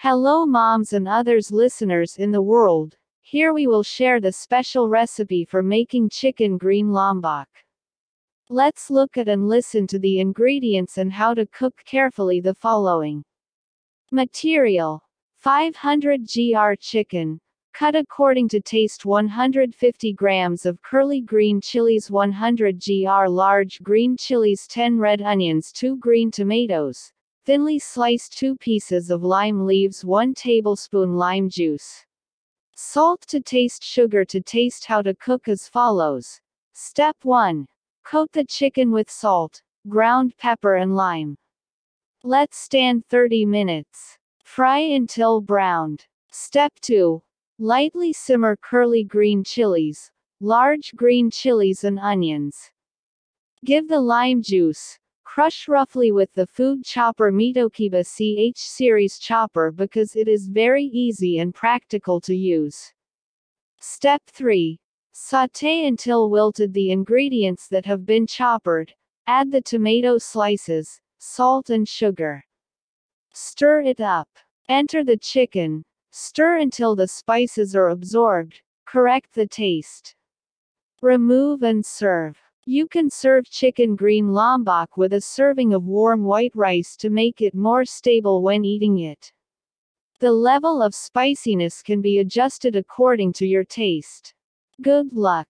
Hello moms and others listeners in the world. Here we will share the special recipe for making chicken green lombok. Let's look at and listen to the ingredients and how to cook carefully the following. Material 500 gr chicken, cut according to taste 150 grams of curly green chilies 100 gr large green chilies 10 red onions 2 green tomatoes, thinly slice 2 pieces of lime leaves 1 tablespoon lime juice. Salt to taste sugar to taste how to cook as follows. Step 1. Coat the chicken with salt, ground pepper and lime. Let stand 30 minutes. Fry until browned. Step 2. Lightly simmer curly green chilies, large green chilies and onions. Give the lime juice, Crush roughly with the food chopper Mitokiba CH series chopper because it is very easy and practical to use. Step 3. Sauté until wilted the ingredients that have been choppered, add the tomato slices, salt and sugar. Stir it up. Enter the chicken, stir until the spices are absorbed, correct the taste. Remove and serve. You can serve chicken green lombok with a serving of warm white rice to make it more stable when eating it. The level of spiciness can be adjusted according to your taste. Good luck!